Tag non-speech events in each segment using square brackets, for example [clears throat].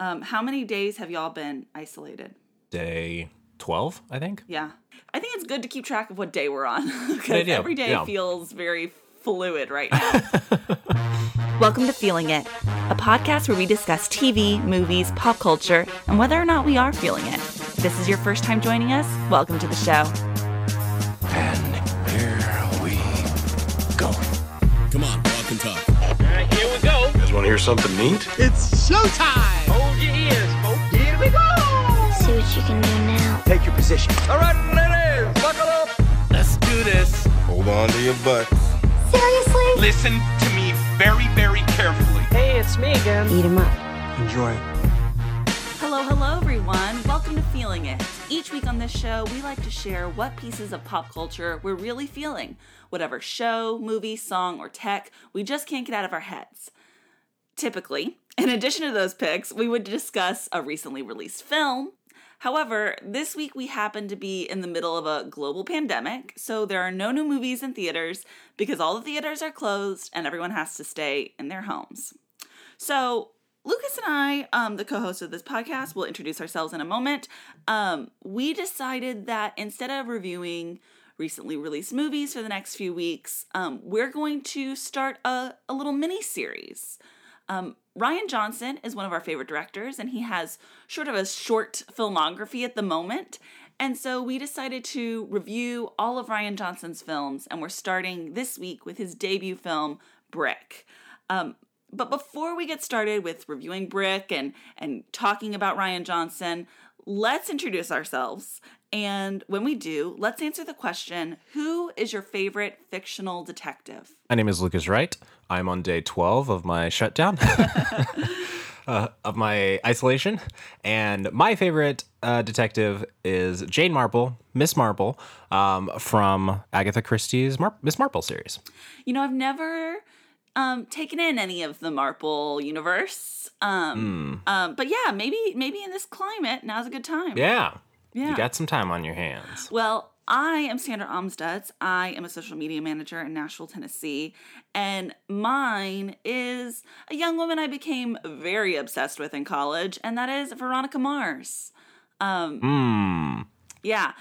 Um, how many days have y'all been isolated? Day 12, I think. Yeah. I think it's good to keep track of what day we're on [laughs] because idea. every day Yeah. feels very fluid right now. [laughs] Welcome to Feeling It, a podcast where we discuss TV, movies, pop culture, and whether or not we are feeling it. If this is your first time joining us, welcome to the show. And here we go. Come on, walk and talk. Alright, here we go. You guys want to hear something neat? It's showtime. Hold your ears, folks. Here we go. See what you can do now. Take your position. All right, ladies, buckle up. Let's do this. Hold on to your butts. Seriously? Listen to me very, very carefully. Hey, it's me again. Eat 'em up. Enjoy it. Hello, hello, everyone. Welcome to Feeling It. Each week on this show, we like to share what pieces of pop culture we're really feeling. Whatever show, movie, song, or tech, we just can't get out of our heads. Typically, in addition to those picks, we would discuss a recently released film. However, this week we happen to be in the middle of a global pandemic, so there are no new movies in theaters because all the theaters are closed and everyone has to stay in their homes. So, Lucas and I, um, the co hosts of this podcast, will introduce ourselves in a moment. Um, we decided that instead of reviewing recently released movies for the next few weeks, um, we're going to start a, a little mini series. Um, Rian Johnson is one of our favorite directors, and he has sort of a short filmography at the moment. And so we decided to review all of Rian Johnson's films, and we're starting this week with his debut film, Brick. Um, but before we get started with reviewing Brick and and talking about Rian Johnson, let's introduce ourselves. And when we do, let's answer the question, who is your favorite fictional detective? My name is Lucas Wright. I'm on day 12 of my shutdown, [laughs] uh, of my isolation. And my favorite uh, detective is Jane Marple, Miss Marple, um, from Agatha Christie's Mar- Miss Marple series. You know, I've never um taken in any of the Marple universe. Um, um but yeah, maybe maybe in this climate, now's a good time. Yeah. Yeah. You got some time on your hands. Well, I am Sandra Amstutz. I am a social media manager in Nashville, Tennessee. And mine is a young woman I became very obsessed with in college, and that is Veronica Mars. Um, Hmm. yeah,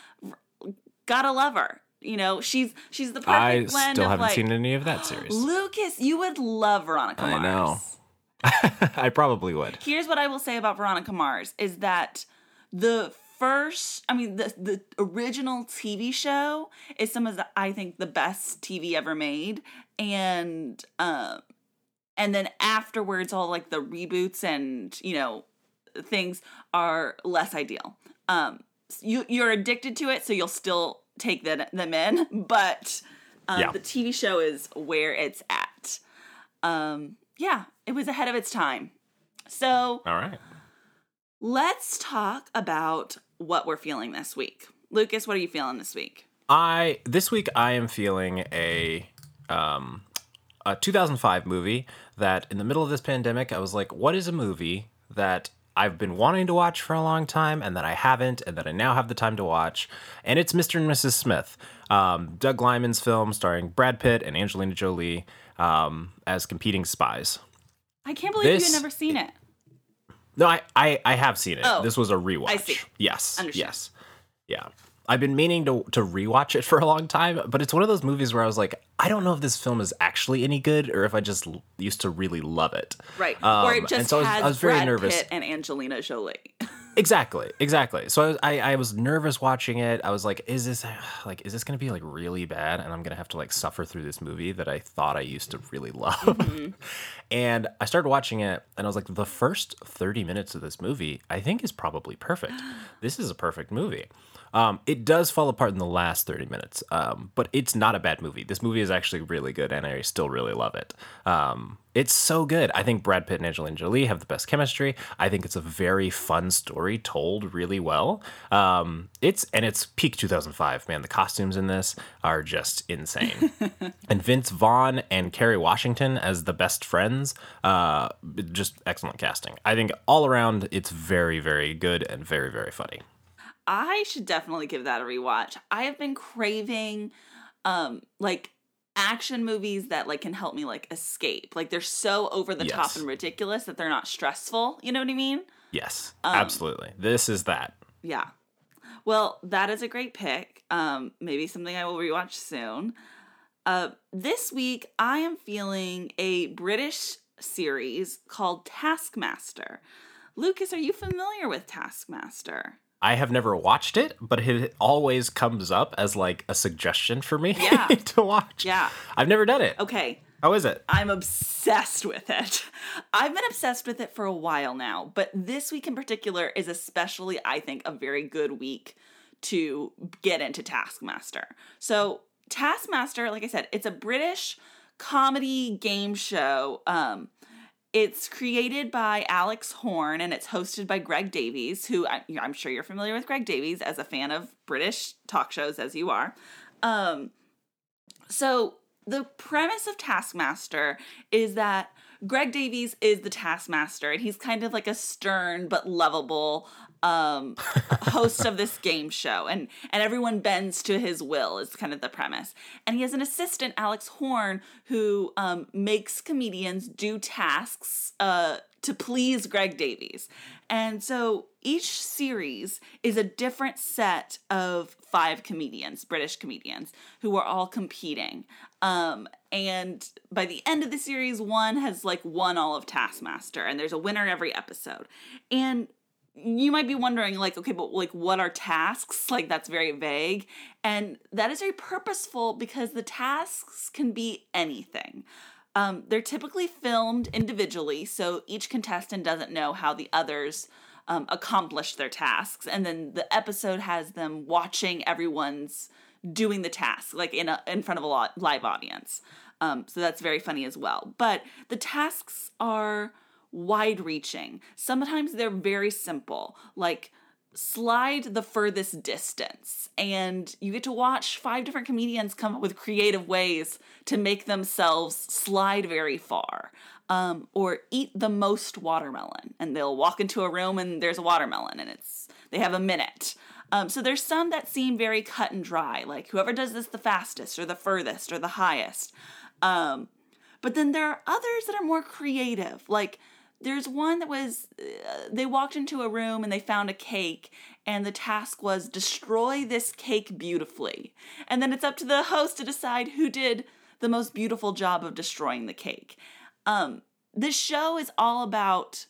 gotta love her. You know, she's she's the perfect I blend still of haven't like seen any of that series. [gasps] Lucas. You would love Veronica Mars. I Mars. know. I probably would. Here's what I will say about Veronica Mars is that the first I mean the the original TV show is some of the I think the best TV ever made and um and then afterwards all like the reboots and you know things are less ideal. Um you you're addicted to it so you'll still take the, them in [laughs] but um, Yeah. the TV show is where it's at. Um yeah, it was ahead of its time. So All right. Let's talk about what we're feeling this week. Lucas, what are you feeling this week? I this week I am feeling a um a 2005 movie that in the middle of this pandemic I was like what is a movie that I've been wanting to watch for a long time and that I haven't and that I now have the time to watch and it's Mr. and Mrs. Smith. Um, Doug Liman's film starring Brad Pitt and Angelina Jolie um, as competing spies. I can't believe you This- had never seen it. No, I, I, I have seen it. Oh, this was a rewatch. I see. Yes. Understood. Yes. Yeah. I've been meaning to to rewatch it [laughs] for a long time, but it's one of those movies where I was like, I don't know if this film is actually any good or if I just l- used to really love it. Right. Um, or it and just so I was- has I was very Brad nervous. Pitt and Angelina Jolie. [laughs] Exactly, exactly. So I was, I, I was nervous watching it. I was like, is this [sighs] like is this gonna be like really bad, and I'm gonna have to like suffer through this movie that I thought I used to really love. Mm-hmm. [laughs] and I started watching it, and I was like, the first 30 minutes of this movie, I think, is probably perfect. [gasps] this is a perfect movie. Um, it does fall apart in the last 30 minutes, um, but it's not a bad movie. This movie is actually really good, and I still really love it. Um, it's so good. I think Brad Pitt and Angelina Jolie have the best chemistry. I think it's a very fun story told really well. Um, it's and it's peak 2005. Man, the costumes in this are just insane. [laughs] and Vince Vaughn and Kerry Washington as the best friends, uh, just excellent casting. I think all around, it's very, very good and very, very funny. I should definitely give that a rewatch. I have been craving um like action movies that like can help me like escape. Like they're so over the top and ridiculous that they're not stressful. You know what I mean? Yes, Um, absolutely. This is that. Yeah. Well, that is a great pick. Um, maybe something I will rewatch soon. Uh, this week, I am feeling a British series called Taskmaster. Lucas, are you familiar with Taskmaster? I have never watched it, but it always comes up as like a suggestion for me Yeah. [laughs] to watch. Yeah. I've never done it. Okay, How is it? I'm obsessed with it. I've been obsessed with it for a while now, but this week in particular is especially, I think, a very good week to get into Taskmaster. So, Taskmaster, like I said, it's a British comedy game show. Um, it's created by Alex Horne and it's hosted by Greg Davies, who I'm sure you're familiar with Greg Davies as a fan of British talk shows, as you are. Um, so the premise of Taskmaster is that Greg Davies is the Taskmaster, and he's kind of like a stern but lovable um, [laughs] host of this game show, and and everyone bends to his will is kind of the premise. And he has an assistant, Alex Horne, who um, makes comedians do tasks uh, to please Greg Davies. And so each series is a different set of five comedians, British comedians, who are all competing. Um, and by the end of the series, one has like won all of Taskmaster, and there's a winner every episode. And you might be wondering, like, okay, but like, what are tasks? Like, that's very vague. And that is very purposeful because the tasks can be anything. Um, they're typically filmed individually, so each contestant doesn't know how the others um, accomplish their tasks, and then the episode has them watching everyone's doing the task, like in a in front of a live audience. Um, so that's very funny as well. But the tasks are wide reaching. Sometimes they're very simple, like slide the furthest distance. And you get to watch five different comedians come up with creative ways to make themselves slide very far. Um, or eat the most watermelon. And they'll walk into a room and there's a watermelon and it's they have a minute. Um, so there's some that seem very cut and dry, like whoever does this the fastest or the furthest or the highest. Um, but then there are others that are more creative. Like there's one that was uh, they walked into a room and they found a cake and the task was destroy this cake beautifully. And then it's up to the host to decide who did the most beautiful job of destroying the cake. Um this show is all about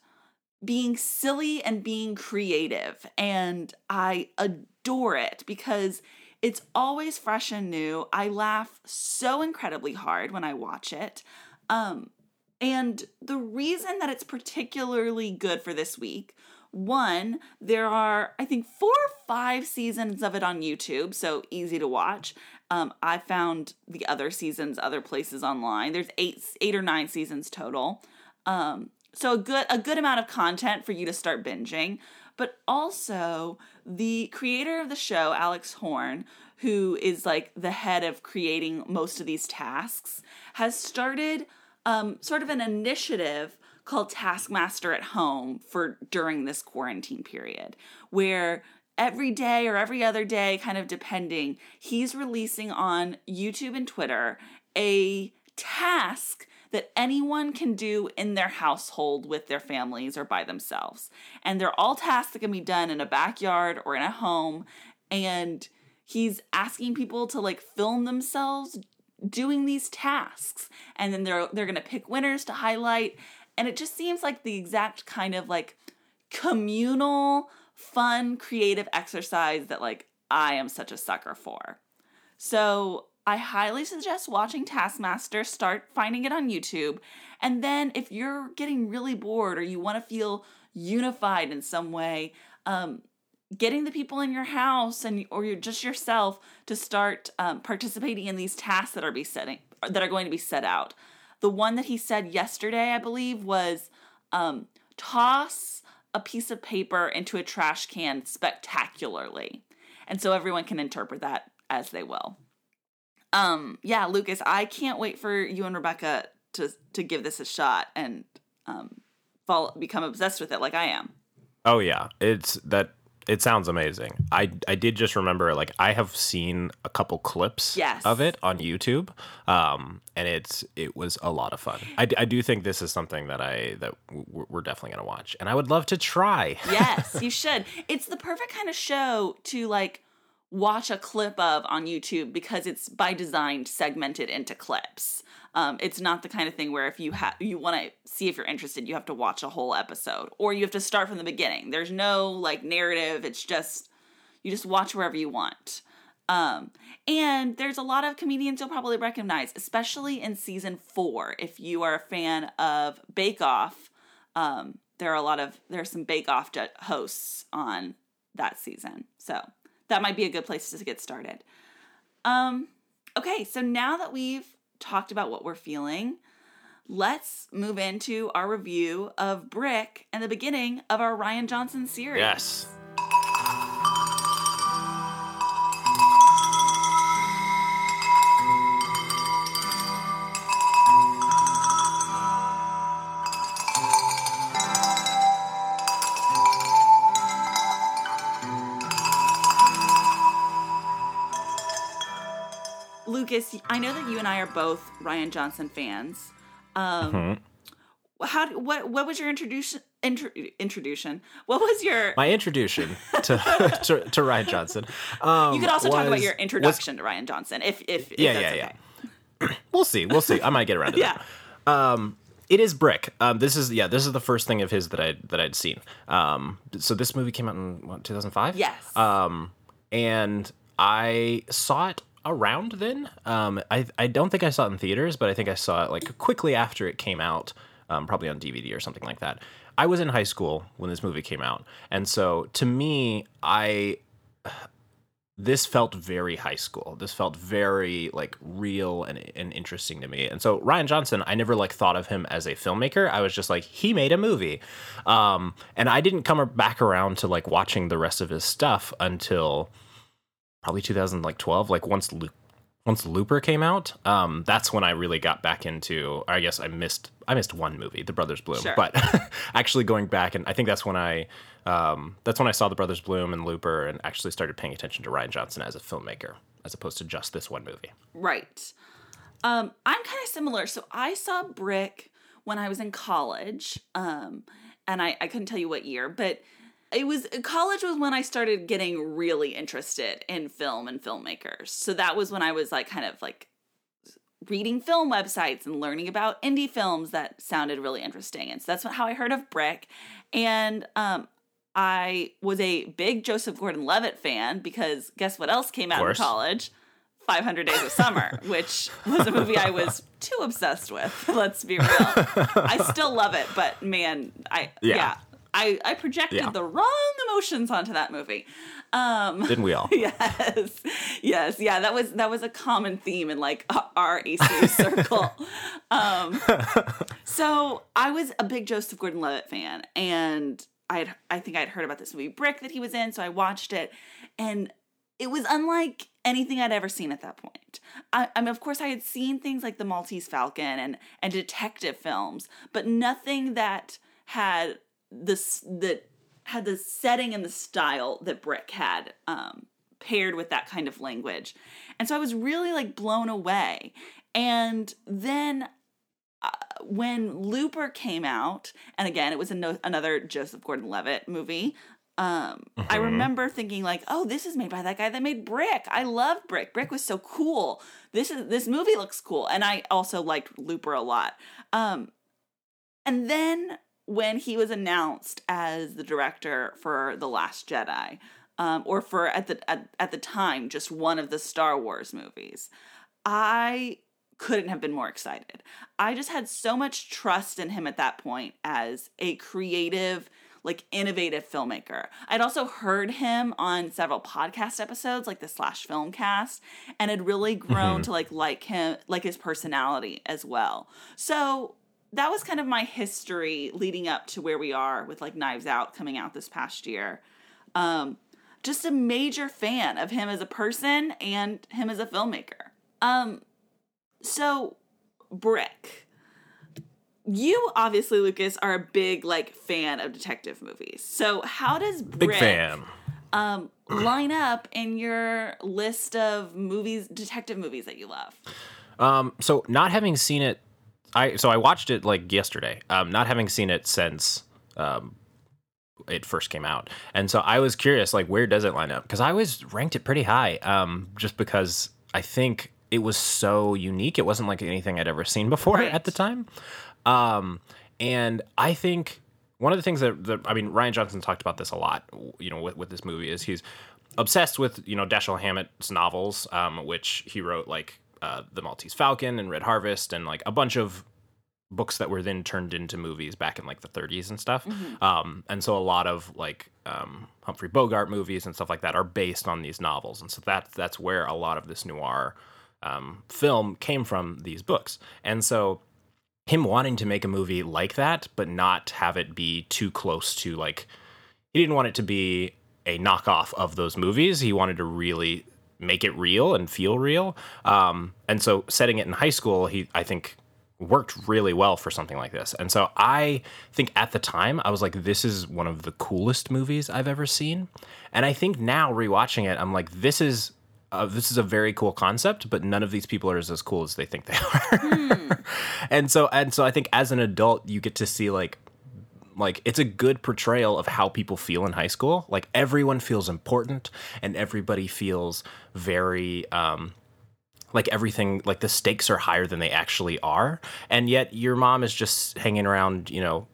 being silly and being creative and I adore it because it's always fresh and new. I laugh so incredibly hard when I watch it. Um, and the reason that it's particularly good for this week, one, there are, I think, four or five seasons of it on YouTube, so easy to watch. Um, I found the other seasons other places online. There's eight, eight or nine seasons total. Um, so a good, a good amount of content for you to start binging. But also, the creator of the show, Alex Horne, who is like the head of creating most of these tasks, has started um, sort of an initiative called Taskmaster at Home for during this quarantine period, where every day or every other day, kind of depending, he's releasing on YouTube and Twitter a task that anyone can do in their household with their families or by themselves. And they're all tasks that can be done in a backyard or in a home. And he's asking people to like film themselves doing these tasks and then they're they're going to pick winners to highlight and it just seems like the exact kind of like communal fun creative exercise that like I am such a sucker for. So, I highly suggest watching Taskmaster, start finding it on YouTube, and then if you're getting really bored or you want to feel unified in some way, um, getting the people in your house and or you're just yourself to start um, participating in these tasks that are be setting that are going to be set out. The one that he said yesterday, I believe, was um, toss a piece of paper into a trash can spectacularly, and so everyone can interpret that as they will. Um, yeah, Lucas, I can't wait for you and Rebecca to to give this a shot and um, fall become obsessed with it like I am. Oh yeah, it's that it sounds amazing. I I did just remember like I have seen a couple clips Yes. of it on YouTube, um, and it's it was a lot of fun. I, I do think this is something that I that w- we're definitely gonna watch, and I would love to try. yes, [laughs] you should. It's the perfect kind of show to like watch a clip of on YouTube because it's by design segmented into clips. Um, it's not the kind of thing where if you have you want to see if you're interested, you have to watch a whole episode or you have to start from the beginning. There's no like narrative. It's just you just watch wherever you want. Um, and there's a lot of comedians you'll probably recognize, especially in season four. If you are a fan of Bake Off, um, there are a lot of there are some Bake Off hosts on that season, so that might be a good place to get started. Um, okay, so now that we've talked about what we're feeling, let's move into our review of Brick and the beginning of our Rian Johnson series. Yes. I know that you and I are both Rian Johnson fans. Um, Mm-hmm. How what what was your introduction? Intro, introduction. What was your? My introduction to, [laughs] to to Rian Johnson. Um, you could also talk about was- your was- introduction to Rian Johnson, if if, if Yeah, that's yeah, okay. [clears throat] We'll see. We'll see. I might get around to [laughs] Yeah. that. Um, it is Brick. Um, this is yeah. This is the first thing of his that I that I'd seen. Um, so this movie came out in 2005. Yes. Um, and I saw it around then. Um, I I don't think I saw it in theaters, but I think I saw it like quickly after it came out. Um, probably on DVD or something like that. I was in high school when this movie came out, and so to me, I this felt very high school. This felt very like real and, and interesting to me. And so Rian Johnson, I never like thought of him as a filmmaker. I was just like, he made a movie. Um, and I didn't come back around to like watching the rest of his stuff until probably 2012. Like once Lu- once Looper came out, um, that's when I really got back into. I guess I missed I missed one movie, The Brothers Bloom, Sure. but [laughs] actually going back and I think that's when I um, that's when I saw The Brothers Bloom and Looper and actually started paying attention to Rian Johnson as a filmmaker as opposed to just this one movie. Right. Um, I'm kind of similar. So I saw Brick when I was in college, um, and I, I couldn't tell you what year, but it was college was when I started getting really interested in film and filmmakers. So that was when I was like kind of like reading film websites and learning about indie films that sounded really interesting. And so that's how I heard of Brick. And um, I was a big Joseph Gordon Levitt fan because guess what else came out in college? 500 Days of Summer, [laughs] which was a movie I was too obsessed with. [laughs] Let's be real. I still love it, but man, I yeah, Yeah. I I projected Yeah. the wrong emotions onto that movie. Um Didn't we all? [laughs] yes yes yeah that was that was a common theme in like our acu circle [laughs] um [laughs] so i was a big joseph gordon-levitt fan and i i think i'd heard about this movie brick that he was in so i watched it and it was unlike anything i'd ever seen at that point I, I mean of course i had seen things like the maltese falcon and and detective films but nothing that had this that had the setting and the style that Brick had um, paired with that kind of language. And so I was really like blown away. And then uh, when Looper came out, and again, it was no- another Joseph Gordon Levitt movie. Um, I remember thinking like, "Oh, this is made by that guy that made Brick. I love Brick. Brick was so cool. This is this movie looks cool." And I also liked Looper a lot. Um, and then when he was announced as the director for The Last Jedi, um, or for at the at, at the time just one of the Star Wars movies, I couldn't have been more excited. I just had so much trust in him at that point as a creative, like innovative filmmaker. I'd also heard him on several podcast episodes like the Slash Film Cast, and had really grown to like like him like his personality as well. So that was kind of my history leading up to where we are with like Knives Out coming out this past year. Um, just a major fan of him as a person and him as a filmmaker. Um, so Brick, you obviously Lucas are a big like fan of detective movies. So how does Brick Big fan. um, line up in your list of movies, detective movies that you love? Um, so not having seen it, I so I watched it like yesterday. Um, not having seen it since um, it first came out, and so I was curious, like, where does it line up? Because I always ranked it pretty high, um, just because I think it was so unique. It wasn't like anything I'd ever seen [laughs] before Right. at the time, um, and I think one of the things that, that I mean, Rian Johnson talked about this a lot, you know, with, with this movie is he's obsessed with you know Dashiell Hammett's novels, um, which he wrote like uh, The Maltese Falcon and Red Harvest and like a bunch of books that were then turned into movies back in like the 30s and stuff. Um, and so a lot of like um, Humphrey Bogart movies and stuff like that are based on these novels, and so that's that's where a lot of this noir um, film came from these books. And so him wanting to make a movie like that, but not have it be too close to like he didn't want it to be a knockoff of those movies. He wanted to really make it real and feel real. Um, and so setting it in high school, he I think worked really well for something like this. And so I think at the time I was like, this is one of the coolest movies I've ever seen. And I think now rewatching it, I'm like, this is uh, this is a very cool concept, but none of these people are as, as cool as they think they [laughs] are. and so and so I think as an adult, you get to see like like it's a good portrayal of how people feel in high school. Like everyone feels important and everybody feels very um like everything like the stakes are higher than they actually are. And yet your mom is just hanging around you know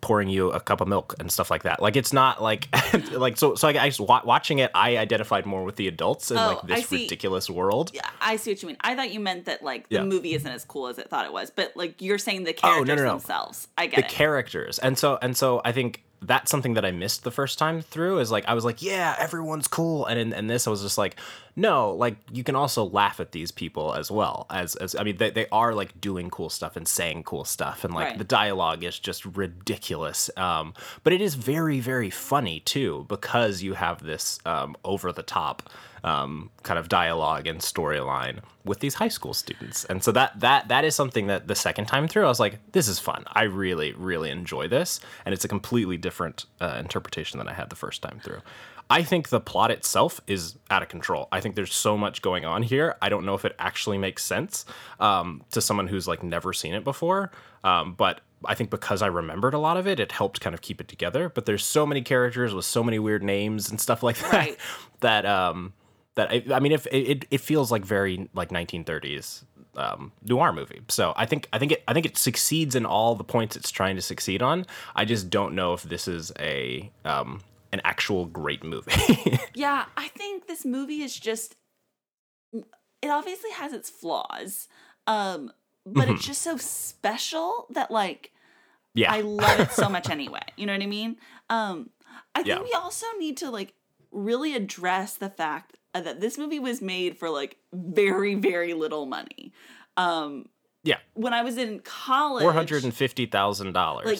pouring you a cup of milk and stuff like that like it's not like [laughs] like so so I, I just watching it i identified more with the adults in Oh, like this ridiculous world Yeah, I see what you mean. I thought you meant that like the Yeah. movie isn't as cool as it thought it was, but like you're saying the Oh, no, characters no, no. themselves. I get the it. characters and so and so i think that's something that i missed the first time through is like i was like yeah everyone's cool and in, in this i was just like no like you can also laugh at these people as well as as i mean they, they are like doing cool stuff and saying cool stuff and like Right. the dialogue is just ridiculous um but it is very very funny too because you have this um over the top um, kind of dialogue and storyline with these high school students. And so that that that is something that the second time through, I was like, this is fun. I really really enjoy this, and it's a completely different uh, interpretation than I had the first time through. I think the plot itself is out of control. I think there's so much going on here. I don't know if it actually makes sense um, to someone who's like never seen it before. Um, but I think because I remembered a lot of it, it helped kind of keep it together. But there's so many characters with so many weird names and stuff like that Right. [laughs] that um that I, I mean if it, it feels like very like 1930s um noir movie so i think i think it i think it succeeds in all the points it's trying to succeed on i just don't know if this is a um an actual great movie [laughs] Yeah, I think this movie is just it obviously has its flaws. Um but Mm-hmm. it's just so special that like yeah I love it so much [laughs] anyway. You know what I mean? Um I think Yeah. we also need to like really address the fact that this movie was made for like very very little money. Um yeah when I was in college $450000 like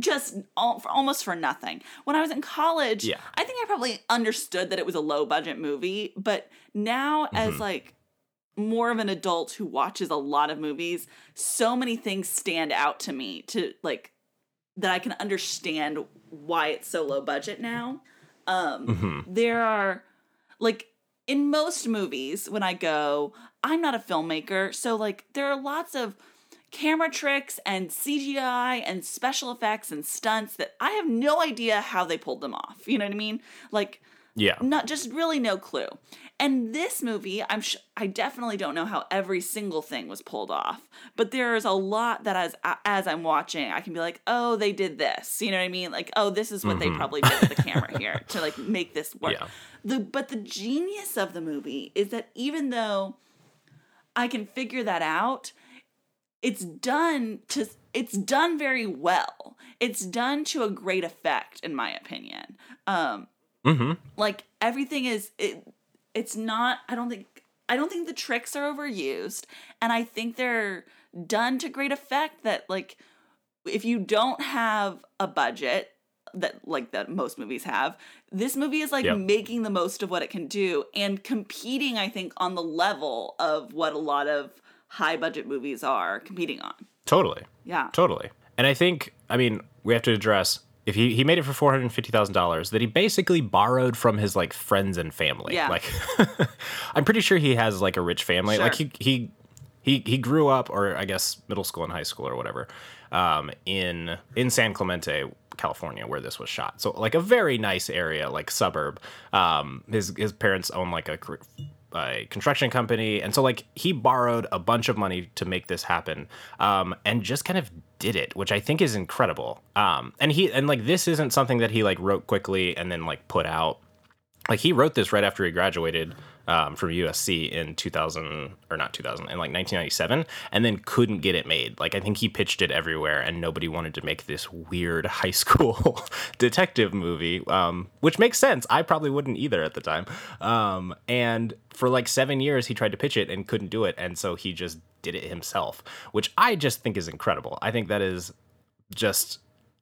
just all, for, almost for nothing. When I was in college, Yeah. I think I probably understood that it was a low budget movie, but now Mm-hmm. as like more of an adult who watches a lot of movies, so many things stand out to me to like that I can understand why it's so low budget now. Um Mm-hmm. there are like in most movies when I go, I'm not a filmmaker, so like there are lots of camera tricks and CGI and special effects and stunts that I have no idea how they pulled them off. You know what I mean? Like yeah not just really no clue. And this movie, I'm sh- I definitely don't know how every single thing was pulled off, but there's a lot that as as I'm watching, I can be like, "Oh, they did this." You know what I mean? Like, "Oh, this is what they probably did with the camera here [laughs] to like make this work." Yeah. The but the genius of the movie is that even though I can figure that out, it's done to it's done very well. It's done to a great effect in my opinion. Um mm-hmm. Like everything is it, it's not i don't think i don't think the tricks are overused. And i think they're done to great effect that like if you don't have a budget that like that most movies have this movie is like Yep. making the most of what it can do and competing i think on the level of what a lot of high budget movies are competing on. Totally. Yeah. Totally. And I think, I mean, we have to address if he he made it for four hundred fifty thousand dollars that he basically borrowed from his like friends and family. Yeah. Like, [laughs] I'm pretty sure he has like a rich family. Like he he he he grew up, or I guess middle school and high school or whatever, um, in in San Clemente, California, where this was shot. So like a very nice area, like suburb. Um, his his parents own like a. a construction company. And so like he borrowed a bunch of money to make this happen um and just kind of did it which i think is incredible. Um and he and like this isn't something that he like wrote quickly and then like put out. Like he wrote this right after he graduated um, from USC in 2000 or not 2000 in like 1997 and then couldn't get it made. Like I think he pitched it everywhere and nobody wanted to make this weird [laughs] high school [laughs] detective movie um, which makes sense. I probably wouldn't either at the time. Um, and for like seven years he tried to pitch it and couldn't do it and so he just did it himself which I just think is incredible. I think that is just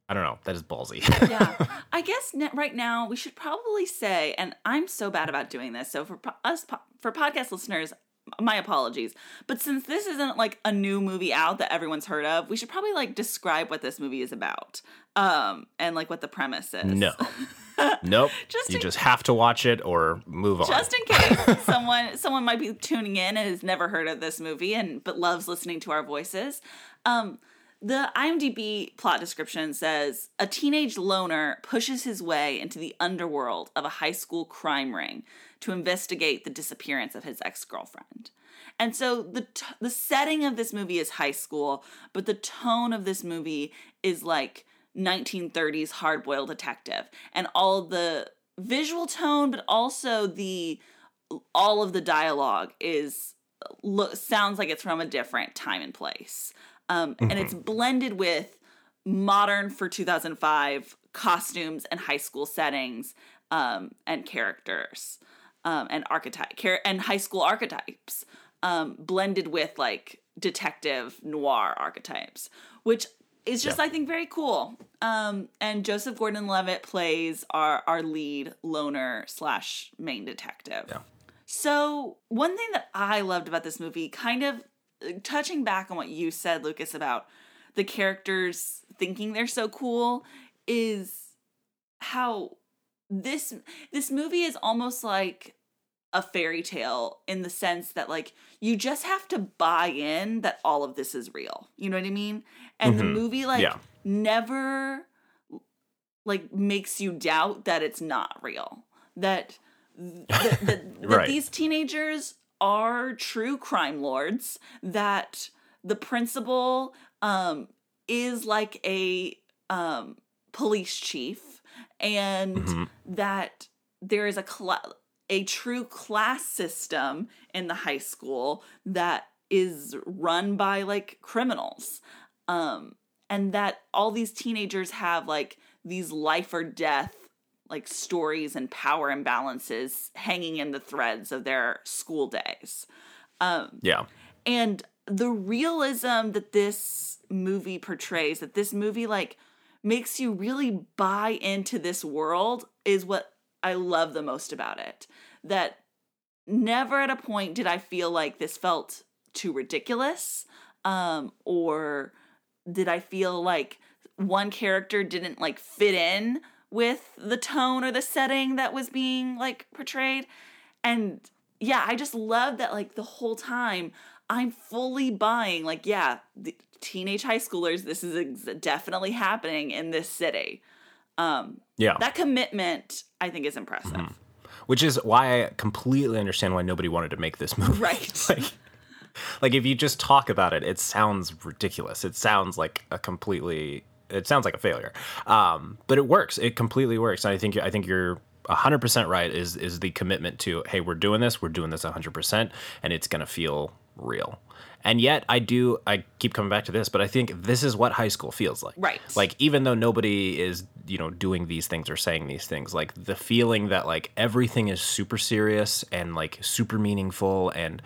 I don't know that is ballsy [laughs] yeah. I guess right now we should probably say, and I'm so bad about doing this. So for us, po- for podcast listeners, my apologies. But since this isn't like a new movie out that everyone's heard of, we should probably like describe what this movie is about, um, and like what the premise is. No. [laughs] Nope. Just you in- just have to watch it or move on. just in case [laughs] someone someone might be tuning in and has never heard of this movie and but loves listening to our voices um the IMDb plot description says a teenage loner pushes his way into the underworld of a high school crime ring to investigate the disappearance of his ex-girlfriend. And so the t- the setting of this movie is high school, but the tone of this movie is like 1930s hard-boiled detective and all the visual tone but also the all of the dialogue is lo- sounds like it's from a different time and place um, and it's blended with modern for 2005 costumes and high school settings um, and characters um, and archetype char- and high school archetypes um, blended with like detective noir archetypes which is just i think very cool. Um, and joseph gordon-levitt plays our, our lead loner slash main detective. Yeah. so, one thing that I loved about this movie, kind of touching back on what you said, Lucas, about the characters thinking they're so cool, is how this this movie is almost like a fairy tale in the sense that like you just have to buy in that all of this is real. You know what I mean? And the Mhm. movie like Yeah. never like makes you doubt that it's not real. That that, that, [laughs] that Right. these teenagers are true crime lords that the principal um is like a um police chief and Mhm. that there is a cla- a true class system in the high school that is run by like criminals um and that all these teenagers have like these life or death like stories and power imbalances hanging in the threads of their school days um Yeah. and the realism that this movie portrays that this movie like makes you really buy into this world is what i love the most about it that never at a point did i feel like this felt too ridiculous um or did i feel like one character didn't like fit in with the tone or the setting that was being like portrayed and yeah i just love that like the whole time i'm fully buying like yeah the teenage high schoolers this is ex- definitely happening in this city um Yeah. that commitment i think is impressive Mm-hmm. Which is why I completely understand why nobody wanted to make this [laughs] movie. Right. [laughs] like, like if you just talk about it, it sounds ridiculous. It sounds like a completely. It sounds like a failure. Um, but it works. It completely works. And I think I think you're. 100% right is is the commitment to hey we're doing this we're doing this 100% and it's going to feel real and yet i do i keep coming back to this but i think this is what high school feels like Right. like even though nobody is you know doing these things or saying these things like the feeling that like everything is super serious and like super meaningful and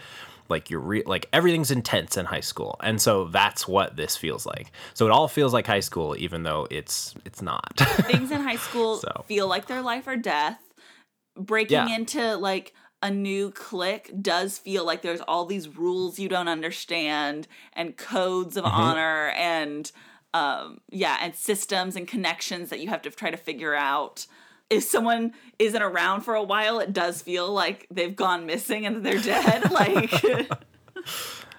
like you're re- like everything's intense in high school and so that's what this feels like so it all feels like high school even though it's it's not [laughs] things in high school So. feel like their life or death. Breaking Yeah. into like a new clique does feel like there's all these rules you don't understand and codes Mm-hmm. of honor and um yeah and systems and connections that you have to try to figure out if someone isn't around for a while it does feel like they've gone missing and they're dead [laughs] like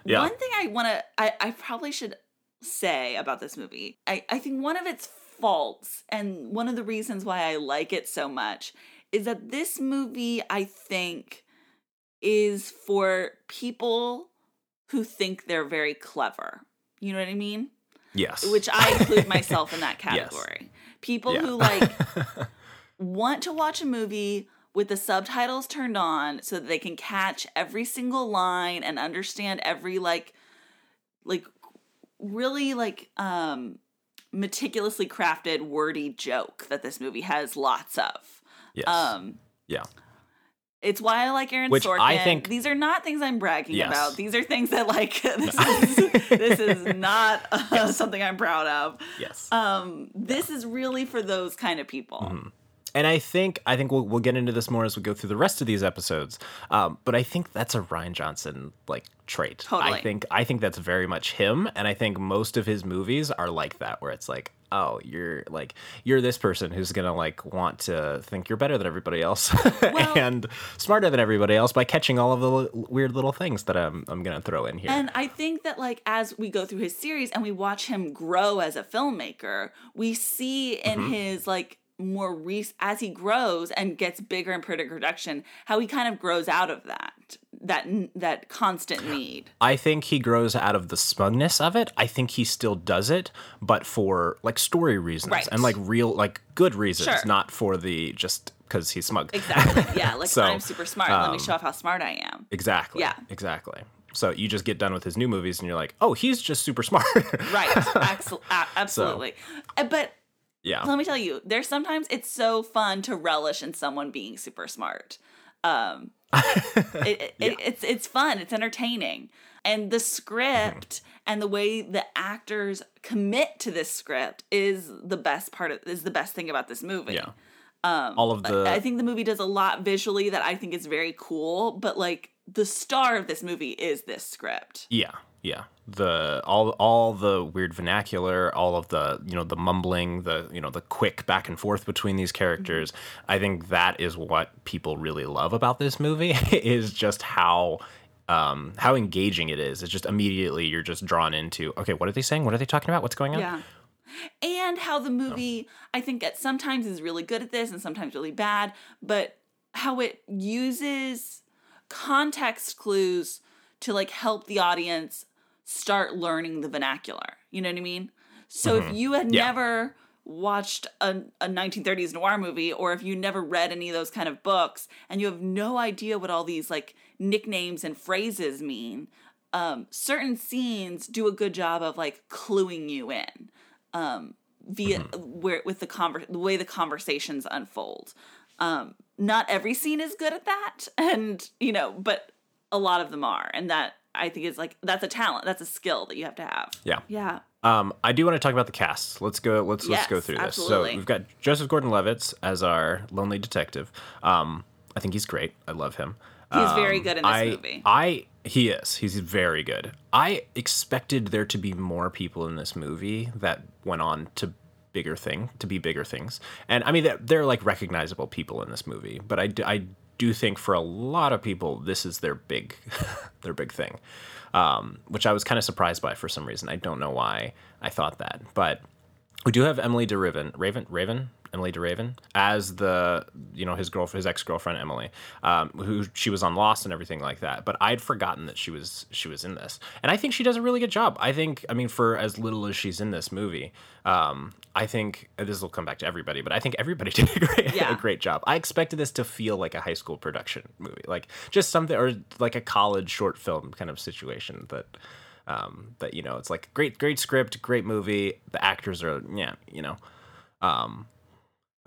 Yeah. one thing i want to I, I probably should say about this movie I, I think one of its faults and one of the reasons why i like it so much is that this movie i think is for people who think they're very clever you know what i mean Yes. which I include [laughs] myself in that category. Yes. People Yeah. who like [laughs] want to watch a movie with the subtitles turned on so that they can catch every single line and understand every like like really like um meticulously crafted wordy joke that this movie has lots of. yes. Um yeah. it's why I like Aaron Which Sorkin. I think- these are not things I'm bragging Yes. about. These are things that like [laughs] this is this is [laughs] not uh, something I'm proud of. Yes. Um, this is really for those kind of people. Mm-hmm. And I think I think we'll we'll get into this more as we go through the rest of these episodes. Um, but I think that's a Rian Johnson like trait. Totally. I think I think that's very much him, and I think most of his movies are like that, where it's like, oh, you're like you're this person who's gonna like want to think you're better than everybody else [laughs] Well- and smarter than everybody else by catching all of the li- weird little things that I'm I'm gonna throw in here. And I think that like as we go through his series and we watch him grow as a filmmaker, we see in Mm-hmm. his like more rec- as he grows and gets bigger and in production, how he kind of grows out of that that that constant need. I think he grows out of the smugness of it. I think he still does it, but for like story reasons Right. and like real, like good reasons, Sure. not for the just because he's smug. Exactly. [laughs] Yeah. Like So, I'm super smart. Let me um, show off how smart I am. Exactly. Yeah. Exactly. So you just get done with his new movies and you're like, oh, he's just super smart. Right. [laughs] Absolutely. Uh, But yeah. let me tell you, there's sometimes it's so fun to relish in someone being super smart. Um, [laughs] it, it, it's it's fun. It's entertaining, and the script [laughs] and the way the actors commit to this script is the best part of is the best thing about this movie. Yeah. All of the. I think the movie does a lot visually that I think is very cool, but like the star of this movie is this script. Yeah, yeah. The all all the weird vernacular, all of the you know the mumbling, the you know the quick back and forth between these characters. I think that is what people really love about this movie [laughs] is just how um how engaging it is. It's just immediately you're just drawn into okay, what are they saying? What are they talking about? What's going on? Yeah. And how the movie, I think, at sometimes is really good at this and sometimes really bad, but how it uses context clues to like help the audience start learning the vernacular. You know what I mean? So if you had Yeah. never watched a, a 1930s noir movie or if you never read any of those kind of books and you have no idea what all these like nicknames and phrases mean um certain scenes do a good job of like cluing you in um via where with the conver- the way the conversations unfold um not every scene is good at that [laughs] and you know but a lot of them are and that i think is like that's a talent that's a skill that you have to have Yeah. yeah Um, I do want to talk about the cast. Let's go. Let's let's go Yes, through this. absolutely. So we've got Joseph Gordon-Levitt as our lonely detective. Um, I think he's great. I love him. he's very Um, good in this I, movie I he is. He's very good. I expected there to be more people in this movie that went on to bigger thing to be bigger things. And I mean they're, they're like recognizable people in this movie, but I, I do think for a lot of people this is their big [laughs] their big thing. Um, which I was kind of surprised by for some reason. I don't know why I thought that, but we do have Emilie de Ravin, Raven, Raven, Emilie de Ravin as the you know his girlfriend, his ex girlfriend Emily, um, who she was on Lost and everything like that. But I'd forgotten that she was she was in this, and I think she does a really good job. I think I mean for as little as she's in this movie, um, I think this will come back to everybody, but I think everybody [laughs] did a great Yeah. a great job. I expected this to feel like a high school production movie, like just something or like a college short film kind of situation that um, that you know it's like great great script great movie the actors are yeah you know um,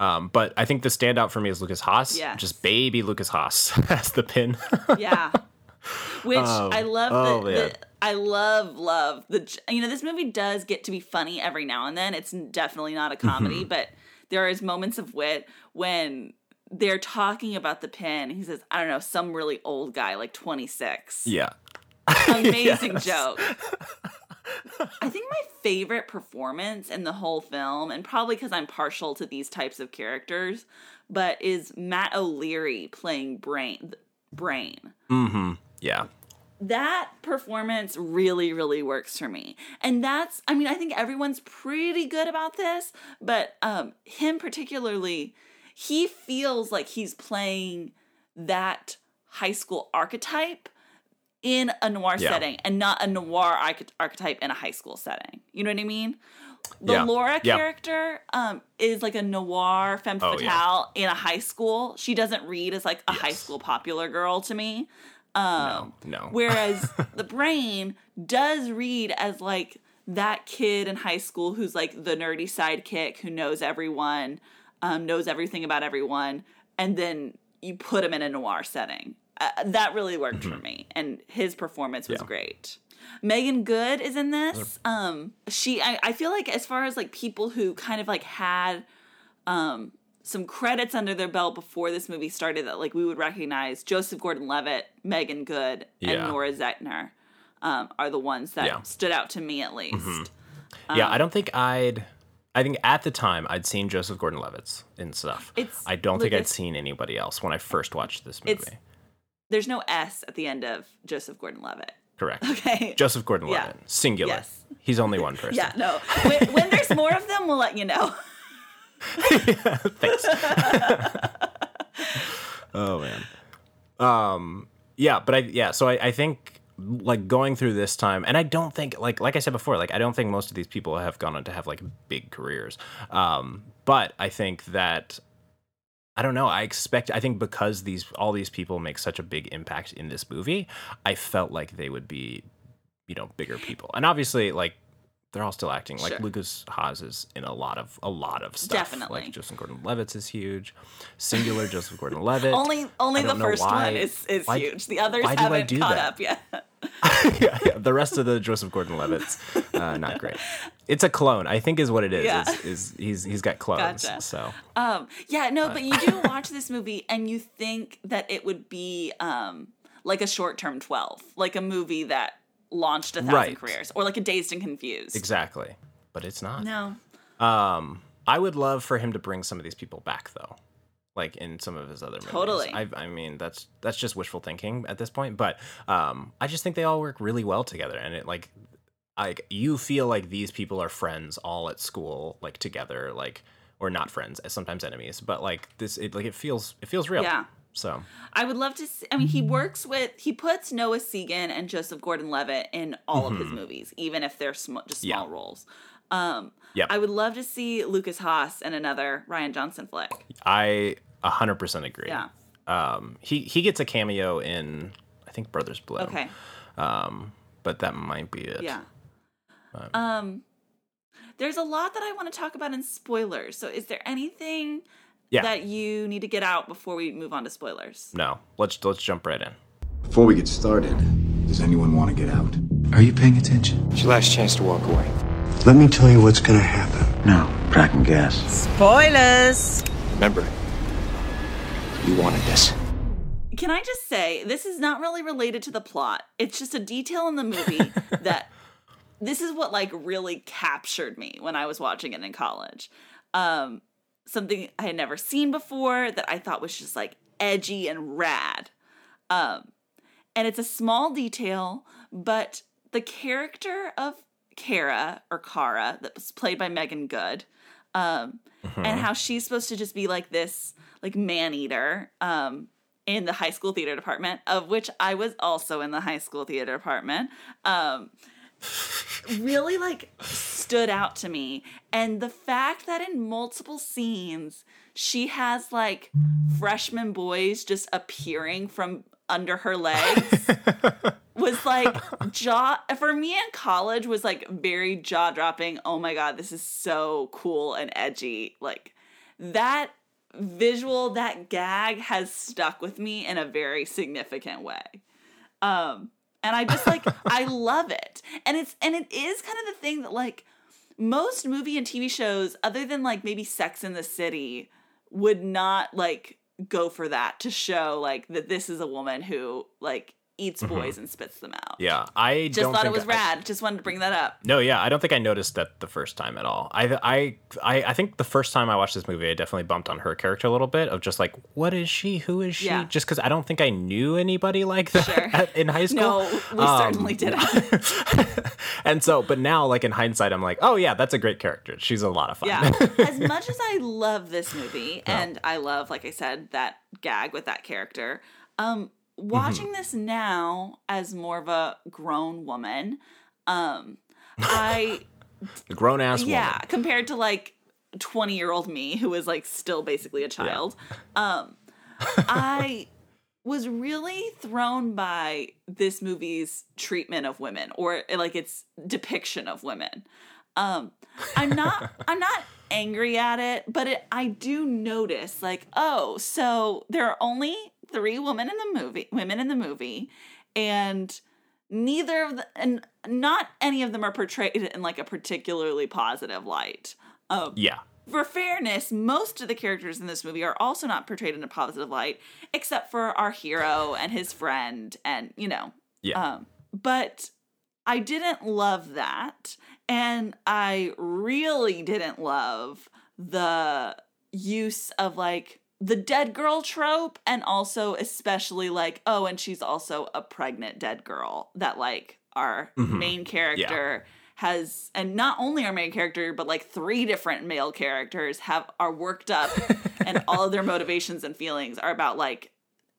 um, but i think the standout for me is lukas haas Yes. just baby lukas haas [laughs] as the pin yeah [laughs] which Um, i love oh, the, the i love love the you know this movie does get to be funny every now and then it's definitely not a Mm-hmm. comedy but there is moments of wit when they're talking about the pin he says i don't know some really old guy like 26 yeah amazing [laughs] joke I think my favorite performance in the whole film, and probably because I'm partial to these types of characters, but is Matt O'Leary playing Brain. Brain. Mm-hmm. Yeah. That performance really, really works for me. And that's, I mean, I think everyone's pretty good about this, but um, him particularly, he feels like he's playing that high school archetype in a noir Yeah. setting and not a noir arch- archetype in a high school setting. You know what I mean? The Yeah. Laura Yeah. character um, is like a noir femme Oh, fatale yeah. in a high school. She doesn't read as like a high school popular girl to me. Um, No. No. [laughs] Whereas the brain does read as like that kid in high school who's like the nerdy sidekick who knows everyone, um, knows everything about everyone, and then you put him in a noir setting. Uh, that really worked for me, and his performance was Mm-hmm. Yeah. great. Meagan Good is in this. Um, she, I, I feel like as far as like people who kind of like had um some credits under their belt before this movie started that like we would recognize Joseph Gordon-Levitt, Meagan Good, and Nora Zehetner um, are the ones that Yeah. Mm-hmm. stood out to me at least. yeah, I don't think I'd. I think at the time I'd seen Joseph Gordon-Levitt's in stuff. It's- I don't think I'd seen anybody else when I first watched this movie. There's no S at the end of Joseph Gordon-Levitt. Correct. Okay. Joseph Gordon-Levitt, Yeah. singular. Yes. He's only one person. Yeah, no. When, when there's more of them, we'll let you know. [laughs] Thanks. [laughs] oh man. Um. Yeah, but I yeah. So I, I think like going through this time, and I don't think like like I said before, like I don't think most of these people have gone on to have like big careers. Um. But I think that I don't know. I expect. I think because these all these people make such a big impact in this movie, I felt like they would be, you know, bigger people. And obviously, like they're all still acting. Like Sure. Lukas Haas is in a lot of a lot of stuff. Definitely. Like Joseph Gordon-Levitt's is huge. Singular Joseph Gordon-Levitt. [laughs] only only the first why- one is, is why- huge. The others haven't caught that? up yet. [laughs] yeah, yeah. The rest of the Joseph Gordon-Levitt's uh, not great. It's a clone, I think, is what it is. Yeah. Is, is he's he's got clones. Gotcha. So Um, yeah, no, but you do [laughs] watch this movie and you think that it would be um like a short term twelve, like a movie that launched a thousand Right. careers, or like a Dazed and Confused. exactly, but it's not. No, Um, I would love for him to bring some of these people back, though, like in some of his other movies. Totally. I, I mean, that's that's just wishful thinking at this point, but um, I just think they all work really well together, and it like, like you feel like these people are friends all at school, like together, like or not friends, sometimes enemies, but like this, it like it feels it feels real. Yeah. So I would love to. See, I mean, he works with he puts Noah Segan and Joseph Gordon-Levitt in all of his movies, even if they're sm- just small Mm-hmm. Yeah. roles. Um, Yep. I would love to see Lukas Haas in another Rian Johnson flick. I a hundred percent agree. Yeah. Um, he he gets a cameo in I think Brothers Bloom. Okay. Um, but that might be it. Yeah. Um, there's a lot that I want to talk about in spoilers. So, is there anything Yeah. that you need to get out before we move on to spoilers? No, let's let's jump right in. Before we get started, does anyone want to get out? Are you paying attention? It's your last chance to walk away. Let me tell you what's gonna happen. No, cracking gas. Spoilers! Remember, you wanted this. Can I just say this is not really related to the plot? It's just a detail in the movie [laughs] that this is what like really captured me when I was watching it in college. Um, something I had never seen before that I thought was just like edgy and rad. Um, and it's a small detail, but the character of Kara or Kara that was played by Meagan Good, um, and how she's supposed to just be like this like man eater um, in the high school theater department, of which I was also in the high school theater department. Um, really like stood out to me. And the fact that in multiple scenes she has like freshman boys just appearing from under her legs [laughs] was like jaw for me in college was like very jaw dropping oh my god this is so cool and edgy. Like that visual that gag has stuck with me in a very significant way. Um and i just like i love it. And it's and it is kind of the thing that like most movie and tv shows other than like maybe sex in the city would not like go for that to show like that this is a woman who like eats boys and spits them out. Yeah, I Just don't thought it was I- rad. Just wanted to bring that up. No, yeah, I don't think I noticed that the first time at all. I, I, I, I think the first time I watched this movie, I definitely bumped on her character a little bit of just like, what is she? Who is she? Yeah. Just because I don't think I knew anybody like that Sure. [laughs] at- in high school. No, we Um, certainly didn't. [laughs] and so, but now, like in hindsight, I'm like, oh yeah, that's a great character. She's a lot of fun. Yeah. [laughs] as much as I love this movie and I love, like I said, that gag with that character, um, watching Mm-hmm. this now as more of a grown woman, um, I [laughs] Grown ass yeah, woman. compared to like 20 year old me who was like still basically a child, um, I was really thrown by this movie's treatment of women or like its depiction of women. Um, I'm not I'm not angry at it, but it, I do notice like, oh, so there are only three women in the movie, women in the movie, and neither of the, and not any of them are portrayed in like a particularly positive light. Um, Yeah. for fairness, most of the characters in this movie are also not portrayed in a positive light, except for our hero and his friend, and you know, Yeah. um, but I didn't love that. And I really didn't love the use of like the dead girl trope and also especially like, oh, and she's also a pregnant dead girl that like our Mm-hmm. main character has and not only our main character but like three different male characters have are worked up [laughs] and all of their motivations and feelings are about like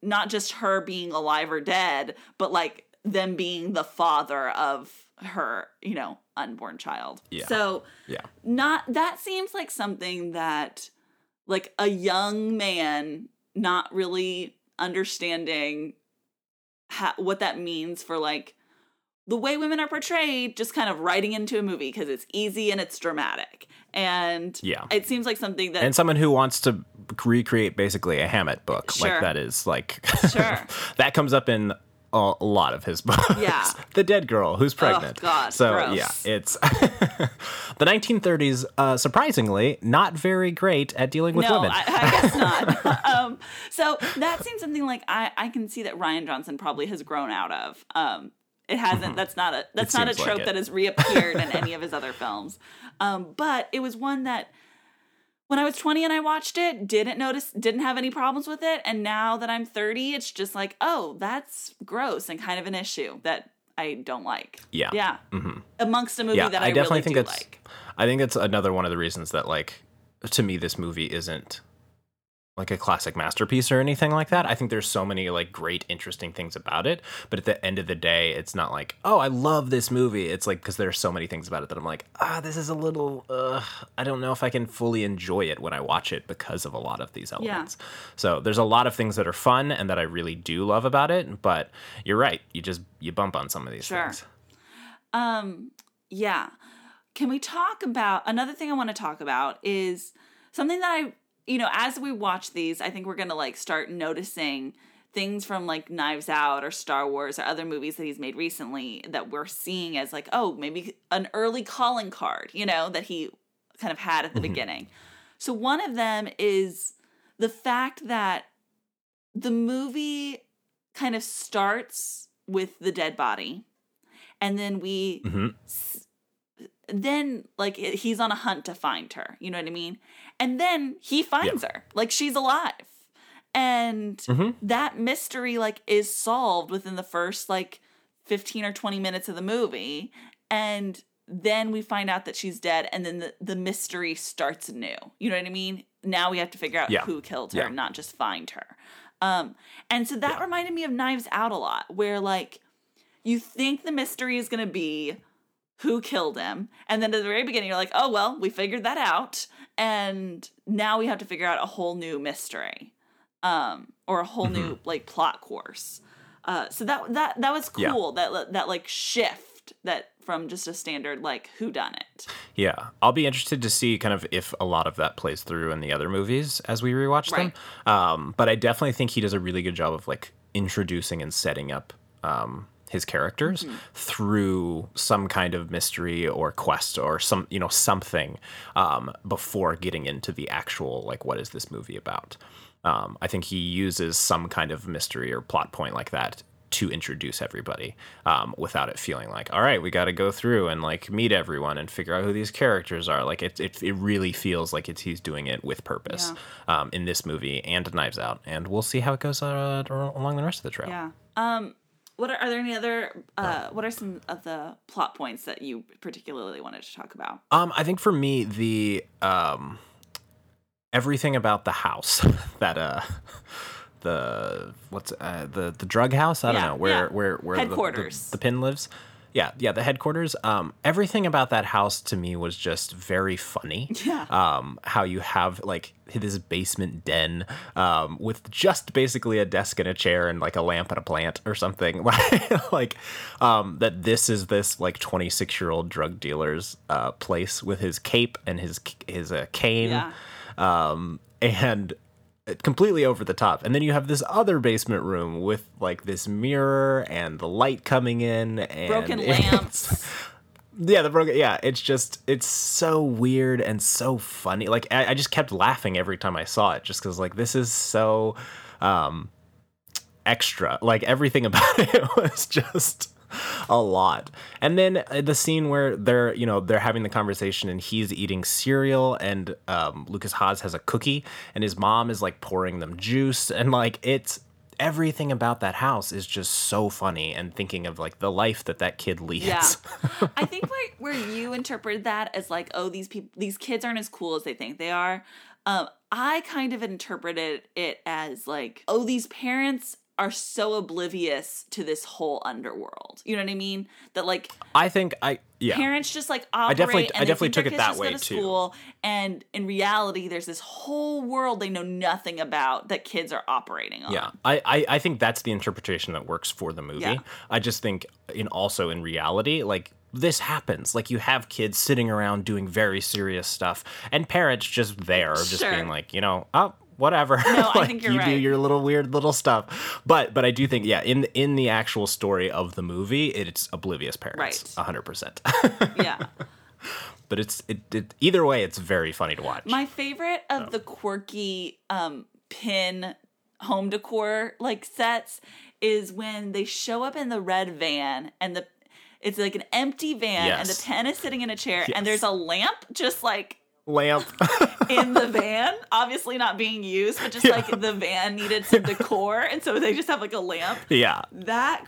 not just her being alive or dead, but like them being the father of her, you know, unborn child. Yeah. So yeah. not that seems like something that like a young man not really understanding ha- what that means for like the way women are portrayed just kind of writing into a movie because it's easy and it's dramatic and Yeah. it seems like something that And someone who wants to recreate basically a Hammett book, Sure. like that is like, [laughs] Sure. that comes up in a, a lot of his [laughs] books. Yeah. the dead girl who's pregnant. God, so gross. yeah, it's [laughs] the 1930s. Uh, surprisingly, not very great at dealing with no, women. I, I guess not. [laughs] um, so that seems something like I, I can see that Rian Johnson probably has grown out of. Um, it hasn't. That's not a. That's not a seems like trope that has reappeared in any of his other films. Um, but it was one that when I was 20 and I watched it, didn't notice, didn't have any problems with it, and now that I'm 30, it's just like, oh, that's gross and kind of an issue that I don't like. Yeah. yeah. Mm-hmm. Amongst a movie yeah, that I, I definitely really think do that's. like. I think that's another one of the reasons that like to me this movie isn't like a classic masterpiece or anything like that. I think there's so many like great interesting things about it, but at the end of the day it's not like, "Oh, I love this movie." It's like cuz there's so many things about it that I'm like, "Ah, this is a little uh I don't know if I can fully enjoy it when I watch it because of a lot of these elements." So, there's a lot of things that are fun and that I really do love about it, but you're right. You just you bump on some of these Sure. things. Um, yeah. Can we talk about another thing I want to talk about is something that I, you know, as we watch these, I think we're going to like start noticing things from like Knives Out or Star Wars or other movies that he's made recently that we're seeing as like, oh, maybe an early calling card, you know, that he kind of had at the beginning. So one of them is the fact that the movie kind of starts with the dead body and then we Mhm. s- then like he's on a hunt to find her you know what i mean? And then he finds her like she's alive. And Mhm. that mystery like is solved within the first like 15 or 20 minutes of the movie. And then we find out that she's dead and then the, the mystery starts anew you know what i mean? Now we have to figure out Yeah. who killed her Yeah. not just find her. Um and so that reminded me of knives out a lot where like you think the mystery is going to be who killed him. And then at the very beginning you're like oh well we figured that out. And now we have to figure out a whole new mystery um or a whole new like plot course. Uh so that that that was Yeah. cool that that like shift that from just a standard like who done it Yeah, I'll be interested to see kind of if a lot of that plays through in the other movies as we rewatch them. Um, but I definitely think he does a really good job of like introducing and setting up um, his characters through some kind of mystery or quest or some you know something um, before getting into the actual like what is this movie about. Um, I think he uses some kind of mystery or plot point like that to introduce everybody um, without it feeling like, all right, we got to go through and like meet everyone and figure out who these characters are. Like it, it, it really feels like it's he's doing it with purpose um, in this movie and Knives Out, and we'll see how it goes uh, along the rest of the trail. Yeah. What are, are there any other? Uh, what are some of the plot points that you particularly wanted to talk about? Um, I think for me the um, everything about the house [laughs] that uh the what's uh, the the drug house? I don't know where yeah. where where the- the- Headquarters. the, pin lives. Yeah, yeah, the headquarters. Um, everything about that house to me was just very funny. Yeah. Um, how you have like this basement den, um, with just basically a desk and a chair and like a lamp and a plant or something. [laughs] like, um, that this is this like twenty six year old drug dealer's uh place with his cape and his his uh, cane Yeah. um, and completely over the top. And then you have this other basement room with like this mirror and the light coming in and Broken [laughs] lamps. [laughs] Yeah, the broken. Yeah, it's just it's so weird and so funny. Like I, I just kept laughing every time I saw it, just because like this is so um extra. Like everything [laughs] about it was just [laughs] a lot. And then uh, the scene where they're, you know, they're having the conversation and he's eating cereal and um, Lukas Haas has a cookie and his mom is like pouring them juice and like it's everything about that house is just so funny and thinking of like the life that that kid leads. Yeah. [laughs] I think like where you interpreted that as like, oh, these people, these kids aren't as cool as they think they are. Um, I kind of interpreted it as like, oh, these parents are so oblivious to this whole underworld. You know what I mean? That like I think I yeah. parents just like operate definitely- and I definitely took it that way, to too. school and in reality there's this whole world they know nothing about that kids are operating on. Yeah, I, I I think that's the interpretation that works for the movie. Yeah. I just think in also in reality, like this happens. Like you have kids sitting around doing very serious stuff, and parents just there, just Sure. being like, you know, oh whatever. No, I [laughs] think you're you do your little weird little stuff. But but I do think yeah, in in the actual story of the movie, it's oblivious parents, Right. hundred percent. Yeah. [laughs] But it's it, it either way, it's very funny to watch. My favorite of the quirky um pin home decor like sets is when they show up in the red van and the it's like an empty van and the pin is sitting in a chair and there's a lamp just like Lamp. [laughs] in the [laughs] van, obviously not being used, but just like the van needed some decor and so they just have like a lamp. yeah. That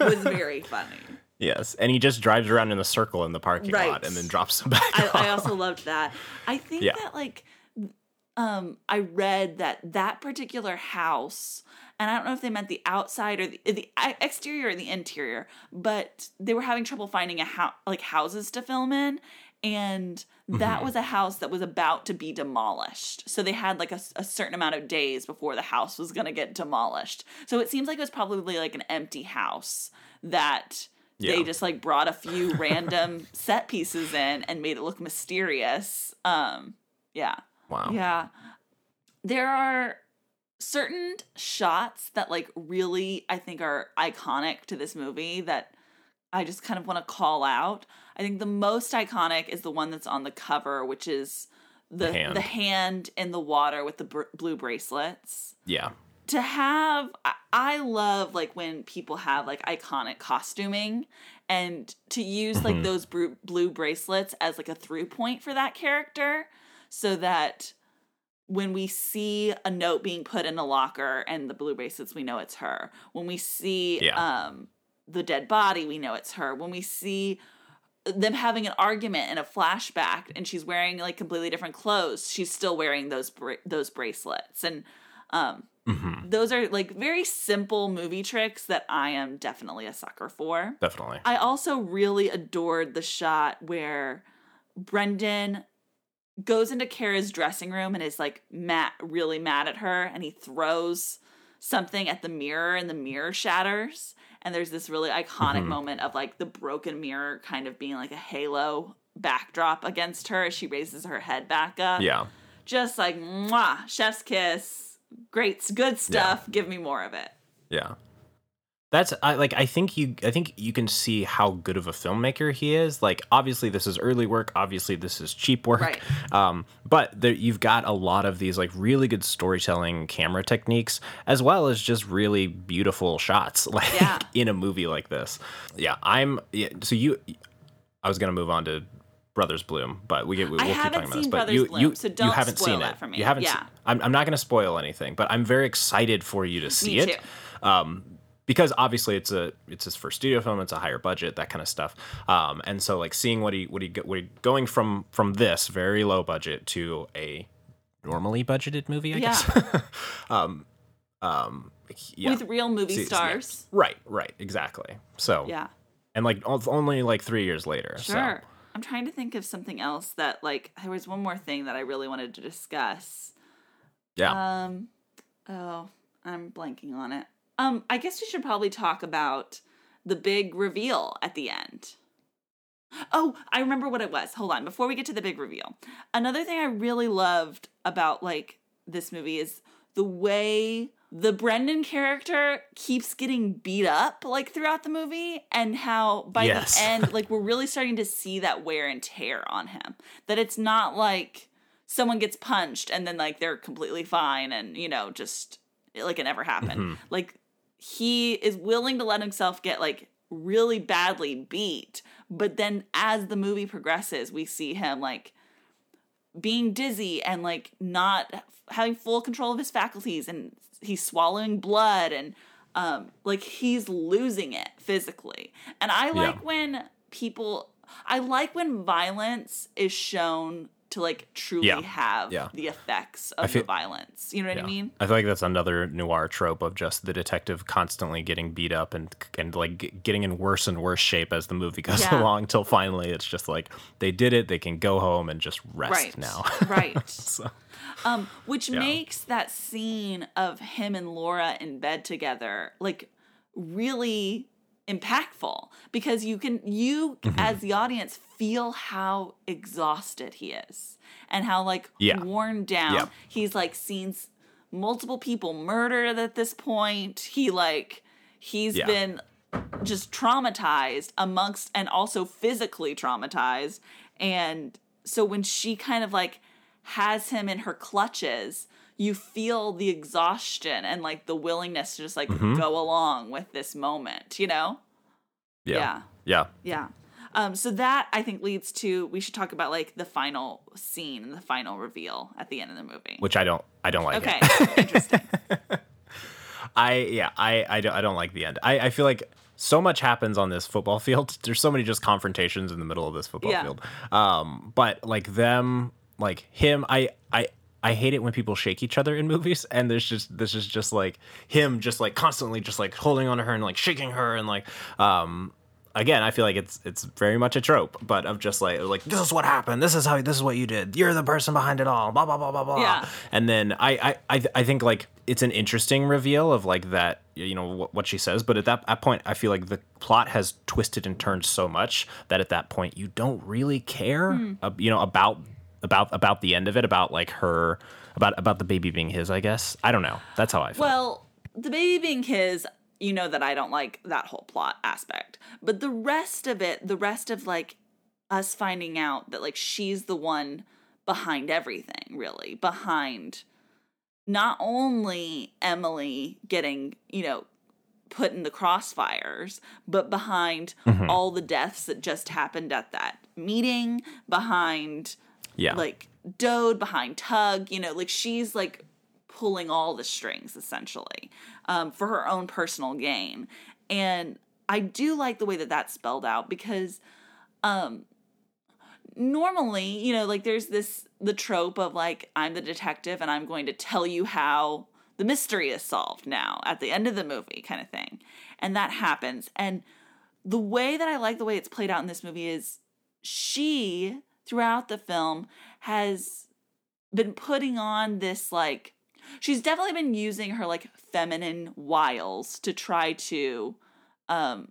was very funny. [laughs] Yes. And he just drives around in a circle in the parking Right. lot and then drops them back. I. I also loved that. I think Yeah. that like um I read that that particular house and I don't know if they meant the outside or the, the exterior or the interior, but they were having trouble finding a house like houses to film in and that Mm-hmm. was a house that was about to be demolished. So they had like a, a certain amount of days before the house was going to get demolished. So it seems like it was probably like an empty house that they just like brought a few [laughs] random set pieces in and made it look mysterious. Um yeah. Wow. Yeah. There are certain shots that like really I think are iconic to this movie that I just kind of want to call out. I think the most iconic is the one that's on the cover, which is the The hand. the hand in the water with the br- blue bracelets Yeah. to have I- i love like when people have like iconic costuming and to use like those bru- blue bracelets as like a through point for that character so that when we see a note being put in a locker and the blue bracelets we know it's her when we see Yeah. um the dead body we know it's her when we see them having an argument in a flashback and she's wearing like completely different clothes she's still wearing those bra- those bracelets and um Mm-hmm. those are like very simple movie tricks that I am definitely a sucker for. Definitely. I also really adored the shot where Brendan goes into Kara's dressing room and is like mad, really mad at her, and he throws something at the mirror, and the mirror shatters. And there's this really iconic mm-hmm. moment of like the broken mirror kind of being like a halo backdrop against her as she raises her head back up. Yeah. Just like mwah, chef's kiss, great, good stuff. Give me more of it. Yeah. That's I like I think you I think you can see how good of a filmmaker he is. Like obviously this is early work, obviously this is cheap work. Right. [laughs] Um but there, you've got a lot of these like really good storytelling camera techniques as well as just really beautiful shots [laughs] like Yeah. in a movie like this. Yeah, I'm yeah, so you I was going to move on to Brothers Bloom, but we get we, I we'll keep haven't talking about this. seen But Brothers you Bloom, you so don't haven't spoil seen it it. for me. You haven't. Yeah. se- I'm I'm not going to spoil anything, but I'm very excited for you to [laughs] see Me it. too. Um, because obviously it's a it's his first studio film, it's a higher budget, that kind of stuff. Um, and so like seeing what he what he what he going from from this very low budget to a normally budgeted movie, I Yeah. guess. [laughs] um, um, yeah. With real movie See- see- yeah. stars. Right, right, exactly. So Yeah. and like only like three years later. so- Sure. I'm trying to think of something else that like there was one more thing that I really wanted to discuss. yeah. Um oh, I'm blanking on it. Um I guess we should probably talk about the big reveal at the end. Oh, I remember what it was. Hold on, before we get to the big reveal. Another thing I really loved about like this movie is the way the Brendan character keeps getting beat up like throughout the movie and how by Yes. the end [laughs] like we're really starting to see that wear and tear on him. That it's not like someone gets punched and then like they're completely fine and you know just like it never happened. Like he is willing to let himself get like really badly beat, but then as the movie progresses, we see him like being dizzy and like not having full control of his faculties and he's swallowing blood and um like he's losing it physically. And I like when people I like when violence is shown to like truly Yeah. have Yeah. the effects of feel- the violence. You know what I mean? I feel like that's another noir trope of just the detective constantly getting beat up and and like getting in worse and worse shape as the movie goes Yeah. along till finally it's just like they did it, they can go home and just rest right now. right [laughs] so, um which Yeah. makes that scene of him and laura in bed together like really impactful because you can you Mm-hmm. as the audience feel how exhausted he is and how like Yeah. worn down Yeah. he's like seen multiple people murdered at this point he like he's Yeah. been just traumatized amongst and also physically traumatized and so when she kind of like has him in her clutches you feel the exhaustion and like the willingness to just like Mm-hmm. go along with this moment you know yeah. Yeah. Yeah. yeah um so that i think leads to we should talk about like the final scene and the final reveal at the end of the movie Which I don't I don't like okay [laughs] interesting I yeah, I I don't, I don't like the end. I, I feel like so much happens on this football [laughs] field. There's so many just confrontations in the middle of this football Yeah. field. Um, but like them, like him, I I I hate it when people shake each other in movies, and there's just this is just like him, just like constantly just like holding on to her and like shaking her and like um. Again, I feel like it's it's very much a trope, but of just like like this is what happened, this is how this is what you did, you're the person behind it all, blah blah blah blah blah. Yeah. And then I I I, I think like it's an interesting reveal of like that you know what, what she says, but at that, that point I feel like the plot has twisted and turned so much that at that point you don't really care Hmm. uh, you know about about about the end of it about like her about about the baby being his I guess I don't know that's how I feel. Well, the baby being his, you know that I don't like that whole plot aspect. But the rest of it, the rest of like us finding out that like she's the one behind everything, really, behind not only Emily getting, you know, put in the crossfires, but behind mm-hmm. all the deaths that just happened at that meeting, behind yeah. like Dode behind Tug, you know, like she's like pulling all the strings essentially um, for her own personal gain. And I do like the way that that's spelled out because um, normally, you know, like there's this the trope of like I'm the detective and I'm going to tell you how the mystery is solved now at the end of the movie kind of thing. And that happens. And the way that I like the way it's played out in this movie is she throughout the film has been putting on this like she's definitely been using her like feminine wiles to try to um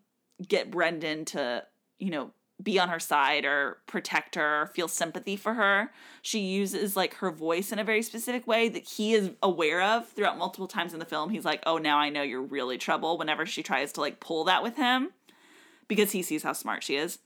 get Brendan to you know be on her side or protect her or feel sympathy for her. She uses like her voice in a very specific way that he is aware of throughout multiple times in the film. He's like, "Oh, now I know you're really trouble." Whenever she tries to like pull that with him because he sees how smart she is.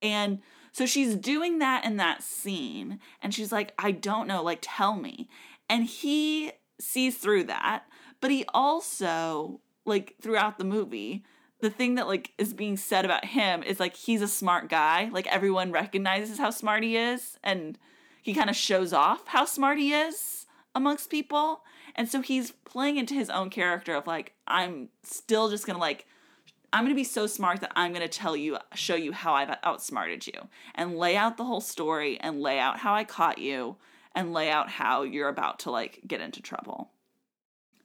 And so she's doing that in that scene and she's like, "I don't know, like tell me." And he sees through that, but he also like throughout the movie the thing that like is being said about him is like he's a smart guy. Like everyone recognizes how smart he is and he kind of shows off how smart he is amongst people. And so he's playing into his own character of like I'm still just going to like I'm going to be so smart that I'm going to tell you show you how I've outsmarted you and lay out the whole story and lay out how I caught you and lay out how you're about to like get into trouble.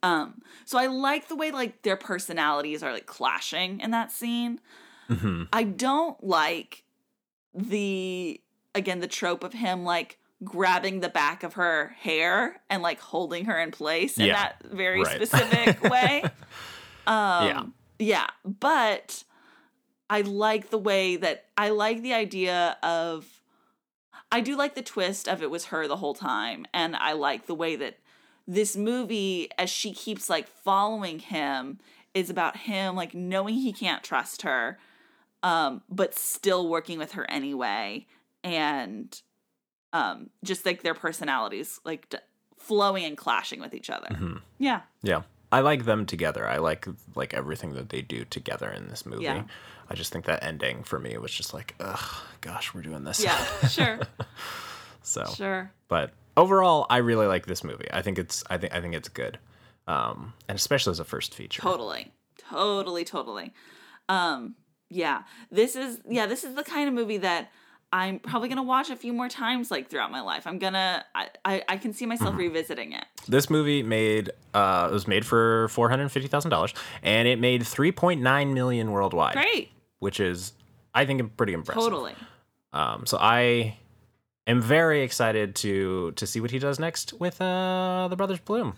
Um, so I like the way like their personalities are like clashing in that scene. Mm-hmm. I don't like the again the trope of him like grabbing the back of her hair and like holding her in place in Yeah, that very right. specific way. [laughs] Um, Yeah. Yeah, but I like the way that I like the idea of I do like the twist of it was her the whole time and I like the way that this movie as she keeps like following him is about him like knowing he can't trust her um but still working with her anyway and um just like their personalities like d- flowing and clashing with each other. Mm-hmm. Yeah. Yeah. I like them together. I like like everything that they do together in this movie. Yeah. I just think that ending for me was just like, ugh, gosh, we're doing this. Yeah, [laughs] sure. so Sure. but overall I really like this movie. I think it's I think I think it's good. Um and especially as a first feature. Totally. Totally, totally. Um, yeah. This is yeah, this is the kind of movie that I'm probably gonna watch a few more times like throughout my life. I'm gonna I I, I can see myself Mm-hmm. revisiting it. This movie made uh it was made for $450,000 and it made 3.9 million worldwide. Great. Which is I think pretty impressive. Totally. Um, so I am very excited to to see what he does next with uh, the Brothers Bloom.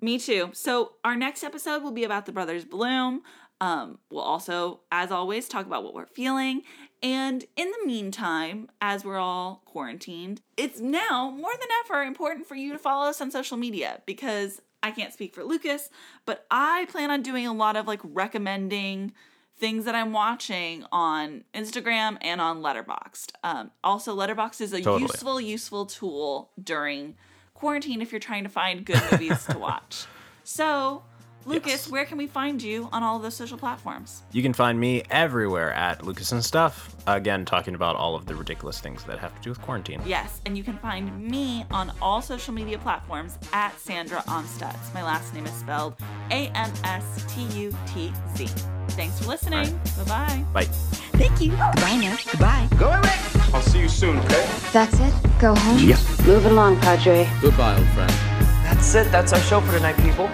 Me too. So our next episode will be about the Brothers Bloom. Um, we'll also, as always, talk about what we're feeling. And in the meantime, as we're all quarantined, it's now more than ever important for you to follow us on social media because I can't speak for Lucas, but I plan on doing a lot of like recommending things that I'm watching on Instagram and on Letterboxd. Um, also, Letterboxd is a Totally. useful, useful tool during quarantine if you're trying to find good movies to watch. [laughs] So, Lucas, Yes. where can we find you on all of those social platforms? You can find me everywhere at Lucas and Stuff. Again, talking about all of the ridiculous things that have to do with quarantine. Yes, and you can find me on all social media platforms at Sandra Amstutz. My last name is spelled A M S T U T Z. Thanks for listening. Bye bye. Bye. Thank you. Goodbye now. Goodbye. Go away. I'll see you soon, okay? That's it. Go home. Move it along, Padre. Goodbye, old friend. That's it. That's our show for tonight, people.